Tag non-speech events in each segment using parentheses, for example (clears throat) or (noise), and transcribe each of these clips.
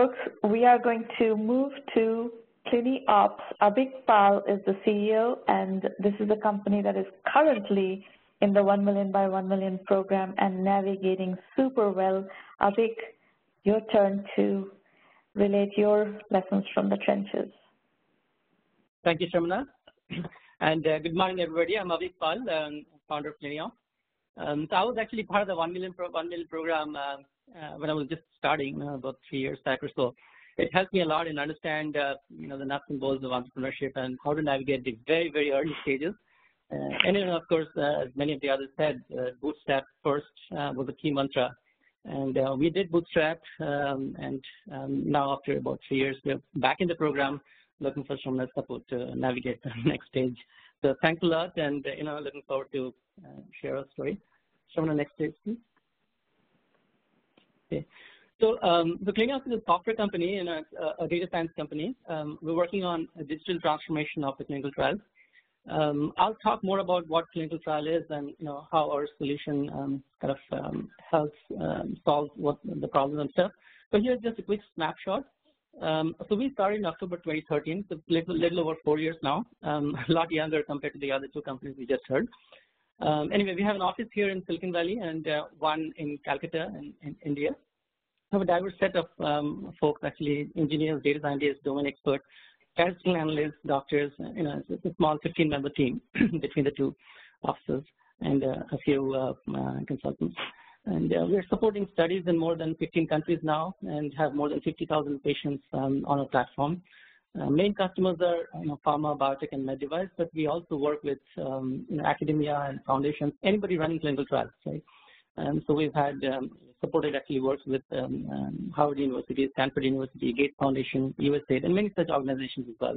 folks, we are going to move to CliniOps. Abhik Pal is the CEO, and this is a company that is currently in the 1 million by 1 million program and navigating super well. Abhik, your turn to relate your lessons from the trenches. Thank you, Shamana. (clears throat) And uh, good morning, everybody. I'm Abhik Pal, um, founder of CliniOps. Um, so I was actually part of the 1 million, pro 1 million program uh, when I was just starting uh, about three years back or so. It helped me a lot in understand, uh, you know, the nuts and bolts of entrepreneurship and how to navigate the very, very early stages. Uh, and then, of course, uh, as many of the others said, bootstrap first was a key mantra. And we did bootstrap, um, and um, now after about three years, we're back in the program, looking for some support to navigate the (laughs) next stage. So thanks a lot, and you know, looking forward to share our story. Show the next stage, please. Okay. So, um, so is a software company and a, a data science company. Um, we're working on a digital transformation of the clinical trials. Um, I'll talk more about what clinical trial is and you know how our solution um, kind of um, helps um, solve what the problems and stuff. So here's just a quick snapshot. Um, so we started in October 2013, so little, little over four years now, um, (laughs) a lot younger compared to the other two companies we just heard. Um, anyway, we have an office here in Silicon Valley and uh, one in Calcutta in, in India. We have a diverse set of um, folks, actually engineers, data scientists, domain experts, statistical analysts, doctors. You know, it's a small 15-member team (clears throat) between the two offices and uh, a few uh, uh consultants. And uh, we're supporting studies in more than 15 countries now and have more than 50,000 patients um, on our platform. Uh, main customers are you know, pharma, biotech, and med device, but we also work with um, you know, academia and foundations, anybody running clinical trials, right? And so we've had um, supported actually works with um, um, Howard University, Stanford University, Gates Foundation, USAID, and many such organizations as well.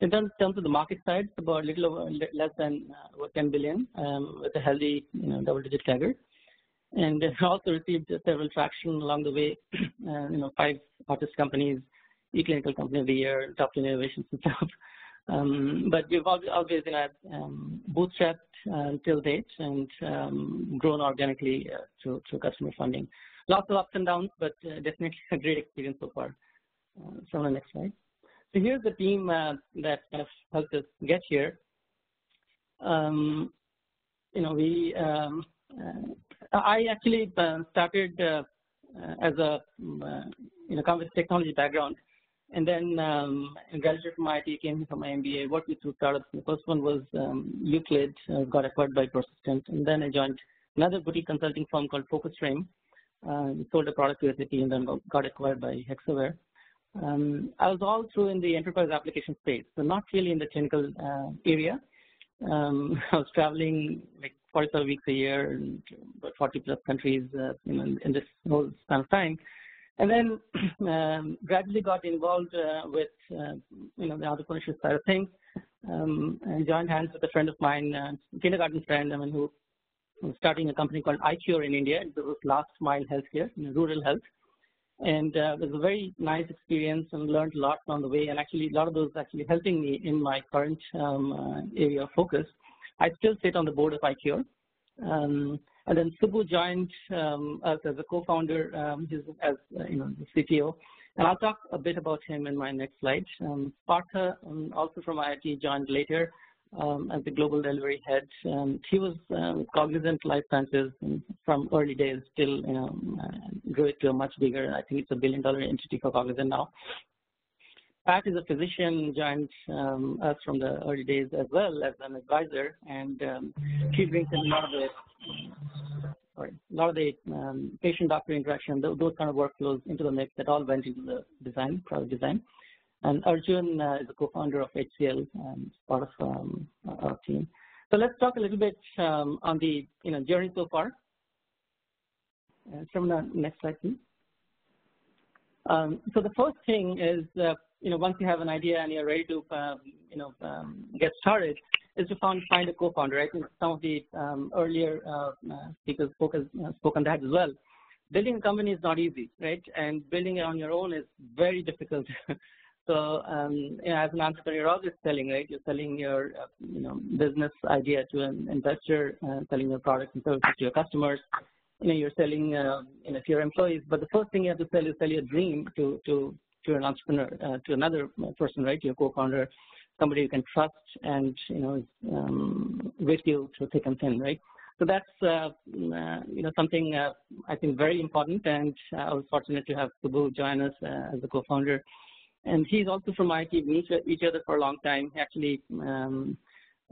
In terms, of the market side, it's about a little over less than uh, 10 billion um, with a healthy you know, double-digit CAGR. And (laughs) also received several traction along the way, (clears throat) uh, you know, five artist companies, eClinical Company of the Year, Top Innovations and (laughs) stuff. Um, but we've always, you know, um, bootstrapped uh, till date and um, grown organically uh, through, through customer funding. Lots of ups and downs, but uh, definitely (laughs) a great experience so far. Uh, so on the next slide. So here's the team uh, that kind of helped us get here. Um, you know, we um, uh, I actually started as a you know, with technology background and then um, graduated from IIT, came from my MBA, worked with two startups. The first one was um, Euclid, uh, got acquired by Persistent. And then I joined another boutique consulting firm called FocusFrame. Uh, we sold a product to SAP and then got acquired by Hexaware. Um, I was all through in the enterprise application space, so not really in the clinical uh, area. Um, (laughs) I was traveling like 45 weeks a year in about 40 plus countries uh, in, in this whole span of time. And then (clears throat) um, gradually got involved uh, with uh, you know the entrepreneurship side of things, um, and joined hands with a friend of mine, uh, kindergarten friend, I mean, who was starting a company called iCure in India. It was last mile healthcare, you know, rural health, and uh, it was a very nice experience and learned a lot on the way. And actually, a lot of those actually helping me in my current um, uh, area of focus. I still sit on the board of iCure. Um, and then Subbu joined um, us as a co-founder, um, as you know, the CTO. And I'll talk a bit about him in my next slide. Um, Partha, um, also from IIT, joined later um, as the global delivery head. Um, he was um, Cognizant Life Sciences from early days, still you know, uh, grew it to a much bigger. I think it's a billion-dollar entity for Cognizant now. Pat is a physician, joined um, us from the early days as well as an advisor, and um, she brings in a lot of the, sorry, a lot of the um, patient-doctor interaction, those, kind of workflows into the mix that all went into the design, product design. And Arjun uh, is a co-founder of HCL, and part of um, our team. So let's talk a little bit um, on the you know journey so far. Uh, the next slide, please. Um, so the first thing is uh, you know, once you have an idea and you're ready to, um, you know, um, get started, is to find, find a co-founder. I think some of the um, earlier uh, uh speakers spoke, uh, spoke on that as well. Building a company is not easy, right? And building it on your own is very difficult. (laughs) so, um, you know, as an entrepreneur, you're always selling, right? You're selling your, uh, you know, business idea to an investor, uh, selling your products and services to your customers you know, you're selling, uh, you know, to your employees, but the first thing you have to sell is sell your dream to, to, to an entrepreneur, uh, to another person, right, your co-founder, somebody you can trust and, you know, um, with you through thick and thin, right? So that's, uh, uh, you know, something uh, I think very important, and I was fortunate to have Subbu join us as a co-founder. And he's also from IIT. We knew each other for a long time. He actually um,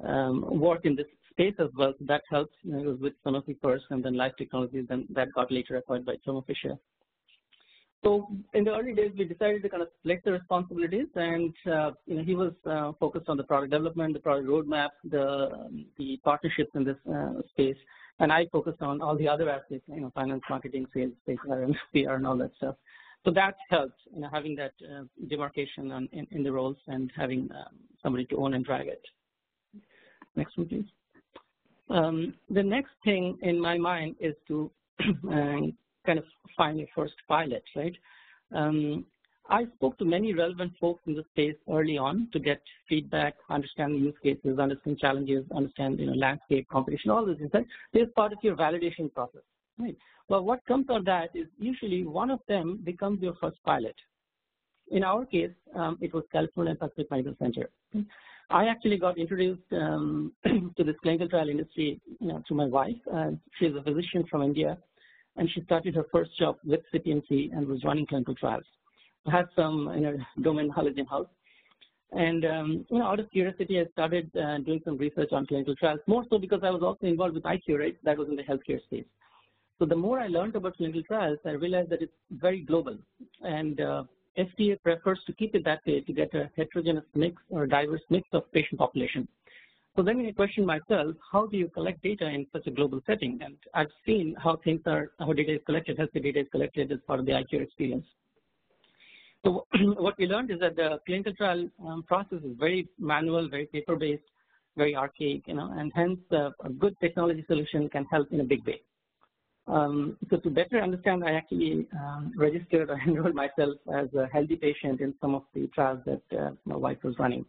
um, worked in this space as well, so that helped. You know, he was with Sanofi first, and then Life Technologies, and that got later acquired by Thermo Fisher. So in the early days, we decided to kind of split the responsibilities, and uh, you know he was uh, focused on the product development, the product roadmap, the the partnerships in this uh, space, and I focused on all the other aspects, you know, finance, marketing, sales, HR, and (laughs) PR, and all that stuff. So that helped, you know, having that uh, demarcation on, in, in, the roles and having um, somebody to own and drive it. Next one, please. Um, the next thing in my mind is to (clears throat) uh, kind of find your first pilot, right? Um, I spoke to many relevant folks in the space early on to get feedback, understand the use cases, understand challenges, understand you know landscape, competition, all those things. This is part of your validation process. Right. Well, what comes out of that is usually one of them becomes your first pilot. In our case, um, it was California Pacific Medical Center. I actually got introduced um, (clears throat) to this clinical trial industry you know, through my wife. Uh, she's a physician from India, and she started her first job with CPMC and was running clinical trials. I had some you know, domain knowledge in-house. And um, you know, out of curiosity, I started uh, doing some research on clinical trials, more so because I was also involved with iCure, that was in the healthcare space. So the more I learned about clinical trials, I realized that it's very global. And uh, FDA prefers to keep it that way to get a heterogeneous mix or diverse mix of patient population. So then I question myself, how do you collect data in such a global setting? And I've seen how things are, how data is collected, how the data is collected as part of the iCure experience. So (clears throat) what we learned is that the clinical trial um, process is very manual, very paper-based, very archaic, you know, and hence uh, a good technology solution can help in a big way. Um, so to better understand, I actually um, registered or (laughs) enrolled myself as a healthy patient in some of the trials that uh, my wife was running.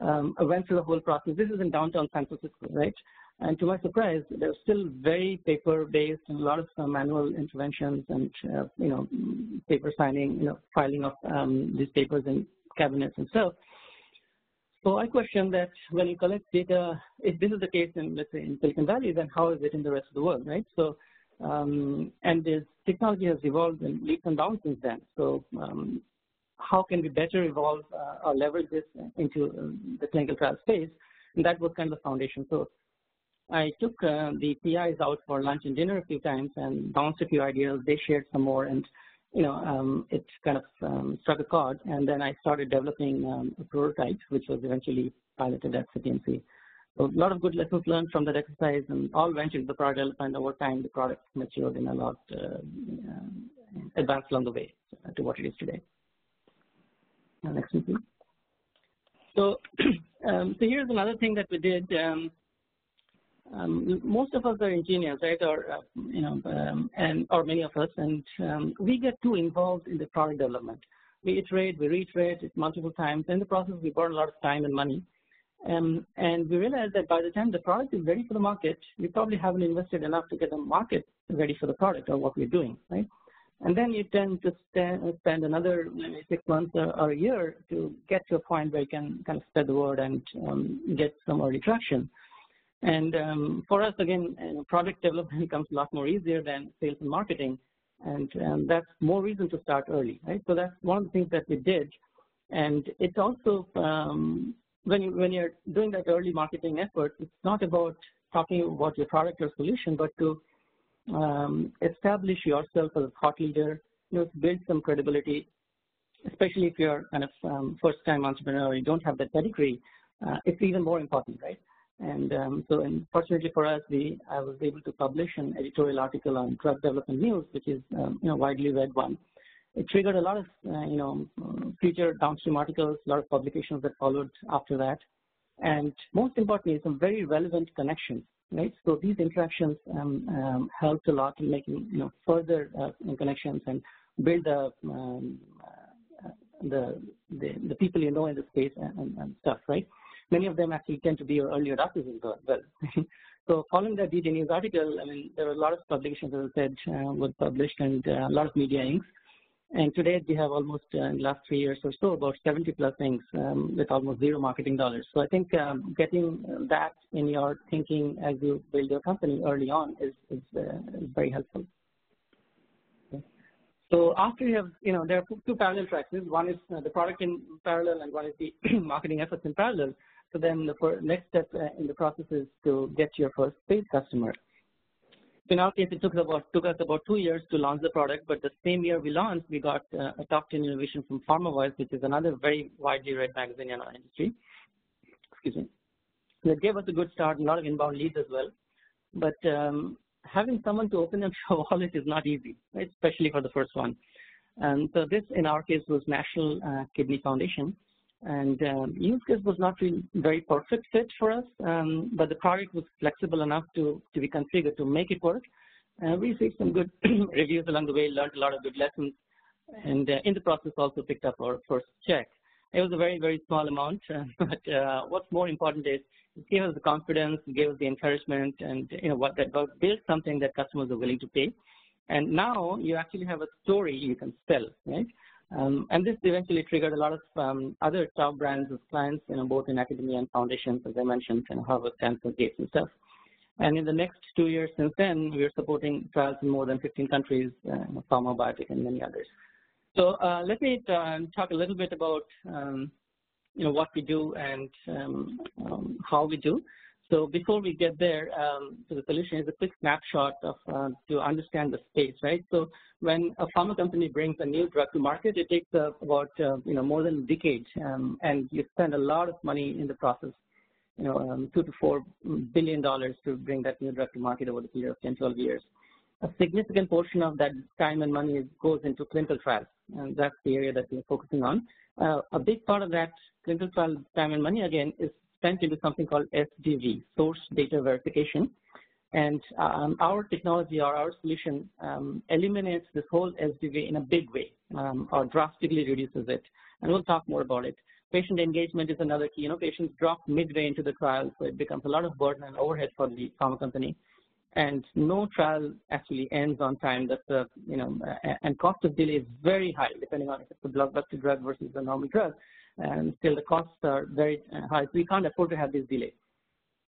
Um, I went through the whole process. This is in downtown San Francisco, right? And to my surprise, there's still very paper-based and a lot of uh, manual interventions and, uh, you know, paper signing, you know, filing of um, these papers in cabinets and stuff. So I question that when you collect data, if this is the case in, let's say, in Silicon Valley, then how is it in the rest of the world, right? So um, and this technology has evolved in leaps and bounds since then. So um, how can we better evolve uh, or leverage this into uh, the clinical trial space? And that was kind of the foundation. So I took uh, the PIs out for lunch and dinner a few times and bounced a few ideas. They shared some more, and you know, um, it kind of um, struck a chord. And then I started developing um, a prototype, which was eventually piloted at CPMC. So a lot of good lessons learned from that exercise and all went into the product development. Over time, the product matured in a lot uh, advanced along the way to what it is today. Next please. So, (clears throat) um, so here's another thing that we did. Um, um, most of us are engineers, right? Or uh, you know, um, and or many of us, and um, we get too involved in the product development. We iterate, we reiterate it multiple times. In the process, we burn a lot of time and money. Um, and we realized that by the time the product is ready for the market, we probably haven't invested enough to get the market ready for the product or what we're doing, right? And then you tend to spend another maybe six months or, a year to get to a point where you can kind of spread the word and um, get some early traction. And um, for us, again, you know, product development (laughs) becomes a lot more easier than sales and marketing. And um, that's more reason to start early, right? So that's one of the things that we did. And it's also um, when, you, when you're doing that early marketing effort, it's not about talking about your product or solution, but to um, establish yourself as a thought leader, you know, build some credibility, especially if you're kind of um, first-time entrepreneur, you don't have that pedigree, uh, it's even more important, right? And um, so, and fortunately for us, we I was able to publish an editorial article on drug development news, which is um, you know widely read one, it triggered a lot of, uh, you know, future downstream articles, a lot of publications that followed after that. And most importantly, some very relevant connections, right? So these interactions um, um, helped a lot in making, you know, further uh, connections and build the, um, uh, the, the, the, people you know in the space and, and, and, stuff, right? Many of them actually tend to be your early adopters as well. (laughs) So following that DD News article, I mean, there were a lot of publications, as I said, uh, were published and uh, a lot of media inks. And today we have almost, uh, in the last three years or so, about 70 plus things um, with almost zero marketing dollars. So I think um, getting that in your thinking as you build your company early on is, is, uh, is very helpful. So after you have, you know, there are two parallel tracks. One is uh, the product in parallel and one is the (clears throat) marketing efforts in parallel. So then the next step uh, in the process is to get your first paid customer. In our case, it took, about, took us about two years to launch the product, but the same year we launched, we got uh, a top 10 innovation from PharmaVoice, which is another very widely read magazine in our industry. Excuse me. That gave us a good start, a lot of inbound leads as well. But um, having someone to open up (laughs) your wallet is not easy, right? especially for the first one. And so this, in our case, was National uh, Kidney Foundation. And um, use case was not really very perfect fit for us, um, but the product was flexible enough to, to be configured to make it work. Uh, we received some good (clears throat) reviews along the way, learned a lot of good lessons, and uh, in the process also picked up our first check. It was a very, very small amount, (laughs) but uh, what's more important is it gave us the confidence, gave us the encouragement, and you know what that built something that customers are willing to pay. And now you actually have a story you can sell, right? Um, and this eventually triggered a lot of um, other top brands as clients, you know, both in academia and foundations, as I mentioned, and Harvard, Stanford, Gates, and stuff. And in the next two years since then, we are supporting trials in more than 15 countries, uh, pharma, biotech, and many others. So uh, let me uh, talk a little bit about, um, you know, what we do and um, um, how we do. So before we get there um, to the solution, is a quick snapshot of uh, to understand the space, right? So when a pharma company brings a new drug to market, it takes uh, about uh, you know more than a decade, um, and you spend a lot of money in the process. You know, um, two to four billion dollars to bring that new drug to market over the period of 10, 12 years. A significant portion of that time and money goes into clinical trials, and that's the area that we're focusing on. Uh, a big part of that clinical trial time and money, again, is spent into something called SDV, Source Data Verification. And um, our technology or our solution um, eliminates this whole SDV in a big way um, or drastically reduces it. And we'll talk more about it. Patient engagement is another key. You know, patients drop midway into the trial, so it becomes a lot of burden and overhead for the pharma company. And no trial actually ends on time. That's a, you know, and cost of delay is very high, depending on if it's a blockbuster drug versus a normal drug and still the costs are very uh, high. We can't afford to have these delays.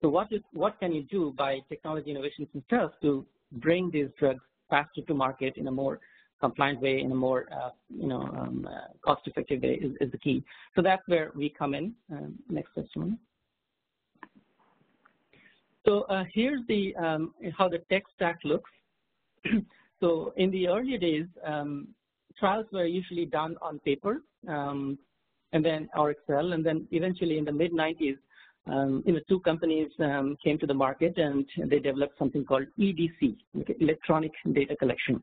So what is what can you do by technology innovations stuff to bring these drugs faster to market in a more compliant way, in a more uh, you know um, uh, cost-effective way is, is, the key. So that's where we come in. Um, next question. So uh, here's the um, how the tech stack looks. (clears throat) so in the early days, um, trials were usually done on paper. And then or Excel, and then eventually in the mid 90s, um, you know, two companies um, came to the market and they developed something called EDC, electronic data collection.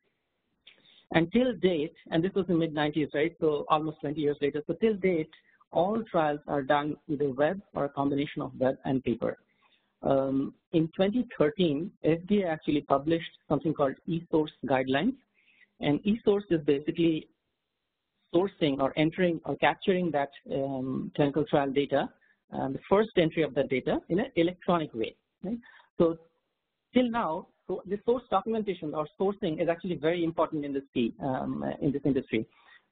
Until date, and this was in mid 90s, right? So almost 20 years later. So till date, all trials are done either web or a combination of web and paper. Um, in 2013, FDA actually published something called eSource guidelines, and eSource is basically sourcing or entering or capturing that um, clinical trial data, um, the first entry of that data in an electronic way. Right? So till now, so the source documentation or sourcing is actually very important in this key, um, in this industry.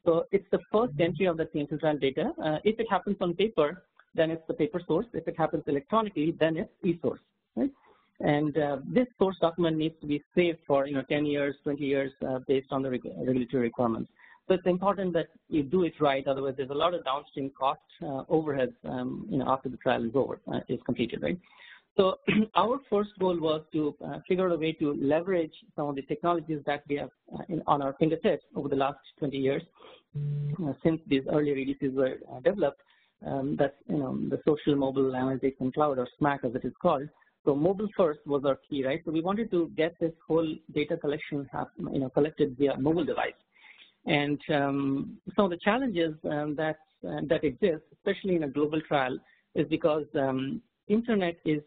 So it's the first entry of the clinical trial data. Uh, if it happens on paper, then it's the paper source. If it happens electronically, then it's e-source. Right? And uh, this source document needs to be saved for you know 10 years, 20 years uh, based on the reg regulatory requirements. So it's important that you do it right. Otherwise, there's a lot of downstream cost uh, overheads, um, you know, after the trial is over, uh, is completed, right? So (clears throat) our first goal was to uh, figure out a way to leverage some of the technologies that we have uh, in, on our fingertips over the last 20 years, uh, since these earlier EDCs were uh, developed. Um, that's you know the social mobile analytics and cloud, or SMAC as it is called. So mobile first was our key, right? So we wanted to get this whole data collection, have, you know, collected via mobile device. And um, some of the challenges um, that, uh, that exist, especially in a global trial, is because um, internet is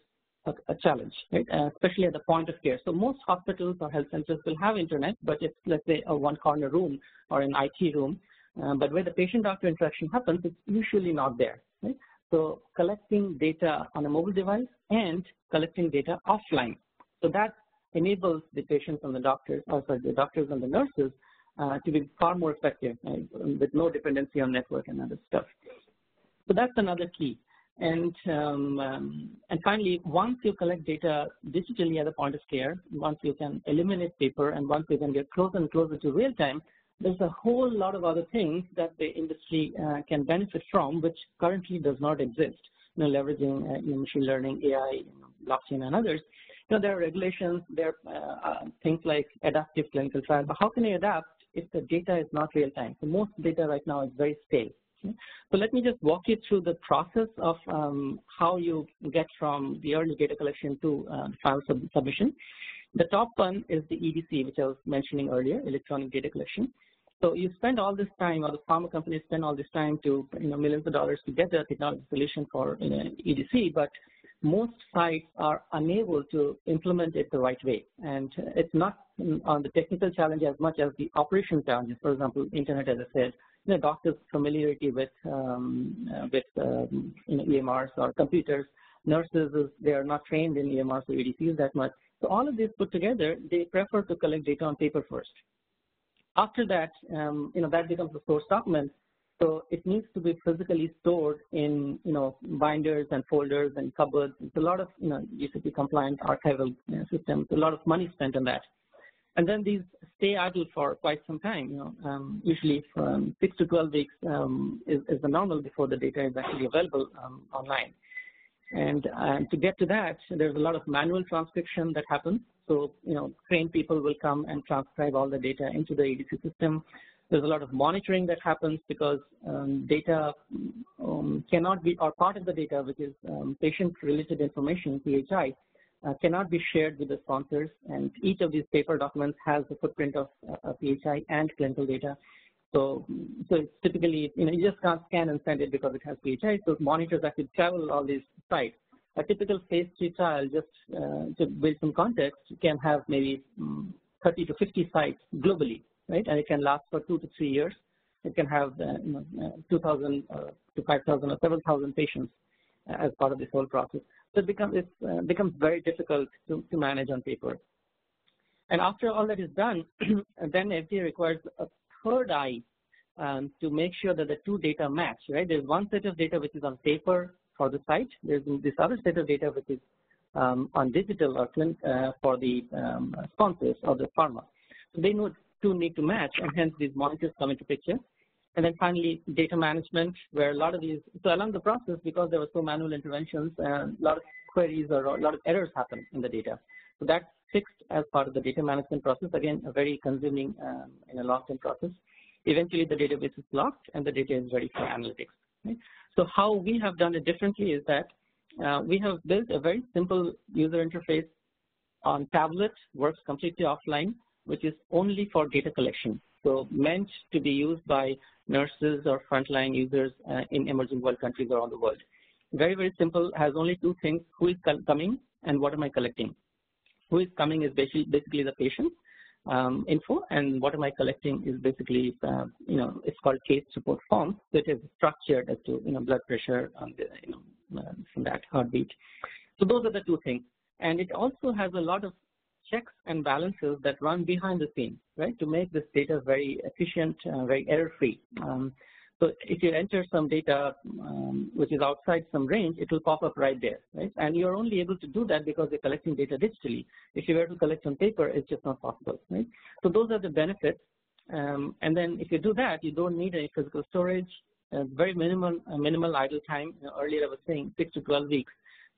a, a challenge, right? Uh, especially at the point of care. So most hospitals or health centers will have internet, but it's, let's say, a one corner room or an IT room. Uh, but where the patient-doctor interaction happens, it's usually not there. Right? So collecting data on a mobile device and collecting data offline. So that enables the patients and the doctors, or sorry, the doctors and the nurses uh, to be far more effective uh, with no dependency on network and other stuff. So that's another key. And um, um, and finally, once you collect data digitally at the point of care, once you can eliminate paper, and once you can get closer and closer to real time, there's a whole lot of other things that the industry uh, can benefit from, which currently does not exist. You know, leveraging uh, machine learning, AI, you know, blockchain, and others. You know, there are regulations, there are uh, things like adaptive clinical trial, but how can you adapt if the data is not real time? So most data right now is very stale. So let me just walk you through the process of um, how you get from the early data collection to uh, file sub submission. The top one is the EDC, which I was mentioning earlier, electronic data collection. So you spend all this time, or the pharma companies spend all this time to, you know, millions of dollars to get the technology solution for you know, EDC, but most sites are unable to implement it the right way. And it's not on the technical challenge as much as the operation challenges. For example, internet, as I said, you know, doctors' familiarity with um, uh, with um, you know, EMRs or computers. Nurses, they are not trained in EMRs or EDCs that much. So all of this put together, they prefer to collect data on paper first. After that, um, you know, that becomes a source document. So it needs to be physically stored in, you know, binders and folders and cupboards. It's a lot of, you know, GCP compliant archival you know, systems, a lot of money spent on that. And then these stay idle for quite some time, you know, um, usually from six to 12 weeks um, is, is, the normal before the data is actually available um, online. And, and to get to that, there's a lot of manual transcription that happens. So, you know, trained people will come and transcribe all the data into the EDC system. There's a lot of monitoring that happens because um, data um, cannot be, or part of the data, which is um, patient-related information, PHI, uh, cannot be shared with the sponsors. And each of these paper documents has the footprint of uh, PHI and clinical data. So, so it's typically, you know, you just can't scan and send it because it has PHI. So monitors actually travel all these sites. A typical phase three trial, just uh, to build some context, can have maybe um, 30 to 50 sites globally, right? And it can last for two to three years. It can have uh, you know, uh, 2,000 uh, to 5,000 or 7,000 patients uh, as part of this whole process. So it becomes, it becomes very difficult to, to manage on paper. And after all that is done, (clears throat) then FDA requires a third eye um, to make sure that the two data match, right? There's one set of data which is on paper for the site. There's this other set of data which is um, on digital or uh, for the um, sponsors or the pharma. So they know two need to match, and hence these monitors come into picture. And then finally, data management, where a lot of these, so along the process, because there were so manual interventions, uh, a lot of queries or a lot of errors happen in the data. So that's fixed as part of the data management process. Again, a very consuming um, in a long-term process. Eventually, the database is locked and the data is ready for analytics. Right? So how we have done it differently is that uh, we have built a very simple user interface on tablet, works completely offline, which is only for data collection. So meant to be used by nurses or frontline users uh, in emerging world countries around the world. Very, very simple, has only two things, who is coming and what am I collecting. Who is coming is basically, basically the patient um, info and what am I collecting is basically, uh, you know, it's called case report form that is structured as to, you know, blood pressure, and, you know, uh, from that heartbeat. So those are the two things. And it also has a lot of checks and balances that run behind the scenes, right, to make this data very efficient, uh, very error-free. Um, so if you enter some data um, which is outside some range, it will pop up right there, right? And you're only able to do that because you're collecting data digitally. If you were to collect on paper, it's just not possible, right? So those are the benefits. Um, and then if you do that, you don't need any physical storage, uh, very minimal uh, minimal idle time. You know, earlier I was saying 6 to 12 weeks.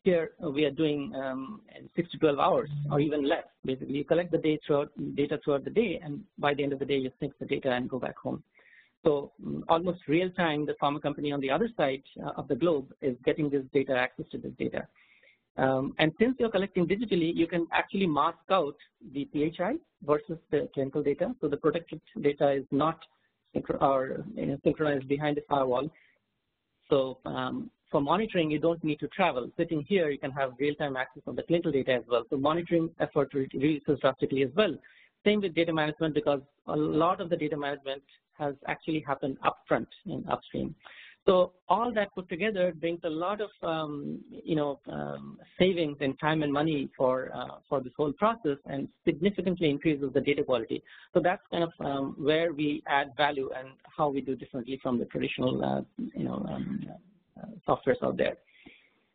Here uh, we are doing um, 6 to 12 hours or even less. Basically, you collect the data throughout, data throughout the day, and by the end of the day, you sync the data and go back home. So mm, almost real time, the pharma company on the other side uh, of the globe is getting this data, access to this data. Um, and since you're collecting digitally, you can actually mask out the PHI versus the clinical data. So the protected data is not or, you know, synchronized behind the firewall. So um, for monitoring, you don't need to travel. Sitting here, you can have real-time access on the clinical data as well. So monitoring effort reduces drastically as well. Same with data management because a lot of the data management has actually happened upfront in upstream. So all that put together brings a lot of um, you know um, savings in time and money for uh, for this whole process and significantly increases the data quality. So that's kind of um, where we add value and how we do differently from the traditional uh, you know um, softwares out there.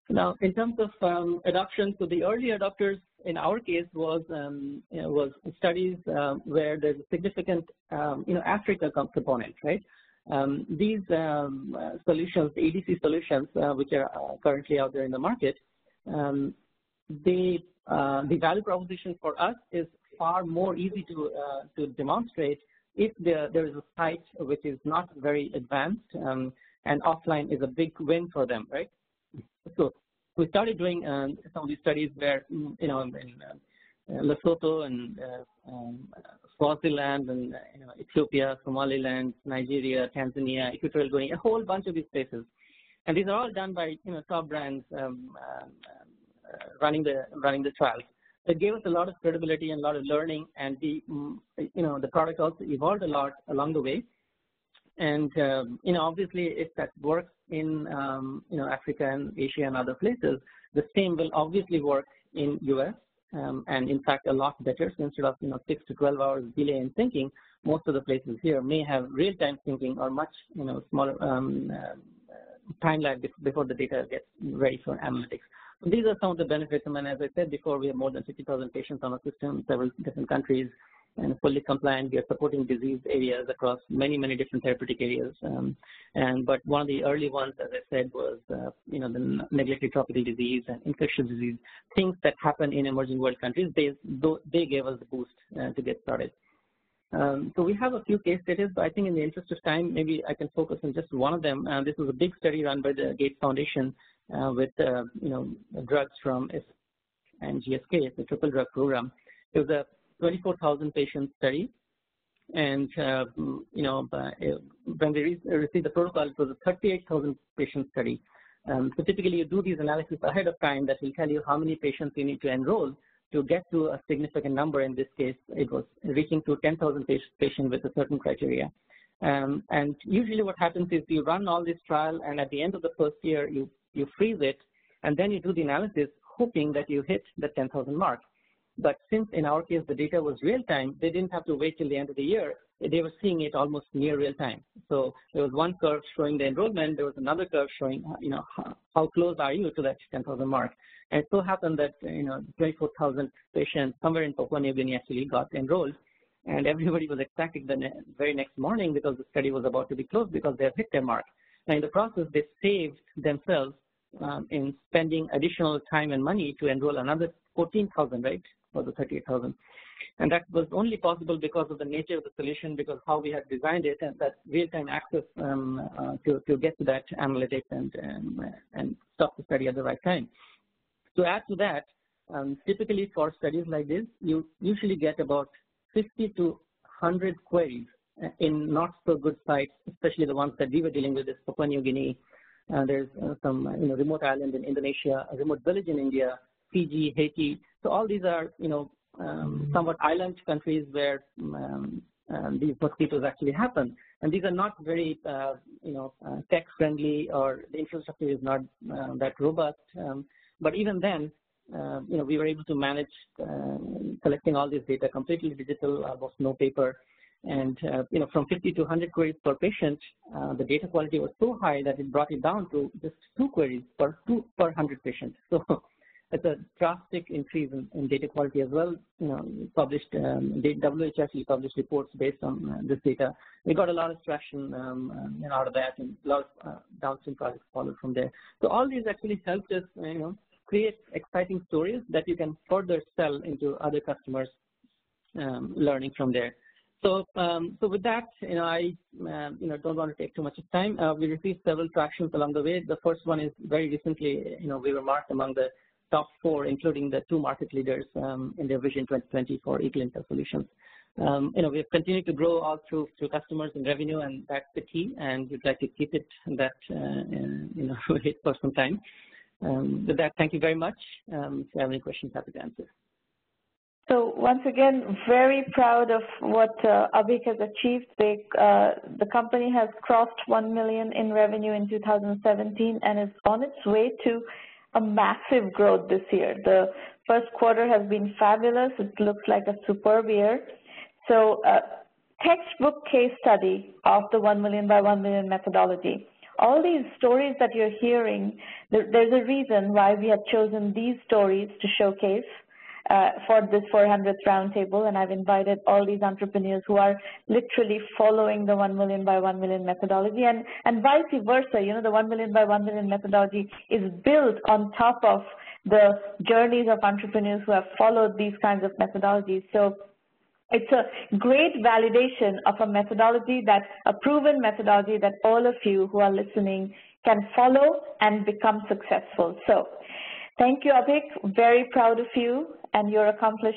Now, in terms of um, adoption, so the early adopters in our case was um, you know, was studies uh, where there's a significant you know Africa component, right? Um, these um, uh, solutions, the EDC solutions, uh, which are uh, currently out there in the market, um, they, uh, the value proposition for us is far more easy to, uh, to demonstrate if there, there is a site which is not very advanced um, and offline is a big win for them, right? So we started doing um, some of these studies where, mm, you know, in, uh, Lesotho and um, Swaziland and you know, Ethiopia, Somaliland, Nigeria, Tanzania, Equatorial Guinea, a whole bunch of these places. And these are all done by you know, top brands um, uh, running the running the trials. It gave us a lot of credibility and a lot of learning, and the mm, you know the product also evolved a lot along the way. And um, you know, obviously, if that works in um, you know Africa and Asia and other places, the same will obviously work in US um, and in fact a lot better. So instead of you know six to 12 hours delay in thinking, most of the places here may have real-time thinking or much you know smaller um, uh, time lag before the data gets ready for analytics. So these are some of the benefits. And as I said before, we have more than 50,000 patients on our system, several different countries and fully compliant. We are supporting disease areas across many, many different therapeutic areas. Um, and but one of the early ones, as I said, was uh, you know the neglected tropical disease and infectious disease, things that happen in emerging world countries. They they gave us a boost uh, to get started. Um, so we have a few case studies, but I think in the interest of time, maybe I can focus on just one of them. Uh, this was a big study run by the Gates Foundation uh, with uh, you know drugs from S and GSK. the triple drug program. It was a 24,000 patient study. And, uh, you know, uh, when they re received the protocol, it was a 38,000 patient study. Um, so typically you do these analyses ahead of time that will tell you how many patients you need to enroll to get to a significant number. In this case, it was reaching to 10,000 patients with a certain criteria. Um, and usually what happens is you run all this trial and at the end of the first year, you, you freeze it and then you do the analysis hoping that you hit the 10,000 mark. But since in our case the data was real time, they didn't have to wait till the end of the year. They were seeing it almost near real time. So there was one curve showing the enrollment. There was another curve showing, you know, how, how close are you to that 10,000 mark. And it so happened that, you know, 24,000 patients somewhere in Papua New Guinea actually got enrolled. And everybody was ecstatic the ne very next morning because the study was about to be closed because they have hit their mark. Now in the process, they saved themselves um, in spending additional time and money to enroll another 14,000, right? For the 38,000. And that was only possible because of the nature of the solution, because how we had designed it and that real-time access um, uh, to, to get to that analytics and, um, and stop the study at the right time. To add to that, um, typically for studies like this, you usually get about 50 to 100 queries in not so good sites, especially the ones that we were dealing with, is Papua New Guinea. Uh, there's uh, some you know, remote island in Indonesia, a remote village in India, Fiji, Haiti. So all these are, you know, um, somewhat island countries where um, um, these mosquitoes actually happen. And these are not very, uh, you know, uh, tech-friendly or the infrastructure is not uh, that robust. Um, but even then, uh, you know, we were able to manage uh, collecting all this data completely digital, almost no paper. And, uh, you know, from 50 to 100 queries per patient, the data quality was so high that it brought it down to just two queries per two per 100 patients. So it's a drastic increase in, in, data quality as well. You know, published um, WHO actually published reports based on uh, this data. We got a lot of traction um, you know, out of that, and a lot of uh, downstream projects followed from there. So all these actually helped us, you know, create exciting stories that you can further sell into other customers, um, learning from there. So, um, so with that, you know, I, uh, you know, don't want to take too much of time. Uh, we received several tractions along the way. The first one is very recently, you know, we were marked among the top four, including the two market leaders um, in their Vision 2020 for eClinical solutions. Um, you know, we've continued to grow all through through customers and revenue, and that's the key. And we'd like to keep it that uh, you know (laughs) for some time. Um, with that, thank you very much. Um, if you have any questions, happy to answer. So once again, very proud of what uh, Abhik has achieved. They, uh, the company has crossed 1 million in revenue in 2017 and is on its way to a massive growth this year. The first quarter has been fabulous. It looks like a superb year. So uh, textbook case study of the 1 million by 1 million methodology. All these stories that you're hearing, there's a reason why we have chosen these stories to showcase uh, for this 400th roundtable, and I've invited all these entrepreneurs who are literally following the 1 million by 1 million methodology, and, and vice versa. You know, the 1 million by 1 million methodology is built on top of the journeys of entrepreneurs who have followed these kinds of methodologies. So it's a great validation of a methodology that, a proven methodology that all of you who are listening can follow and become successful. So thank you, Abhik. Very proud of you and your accomplishments.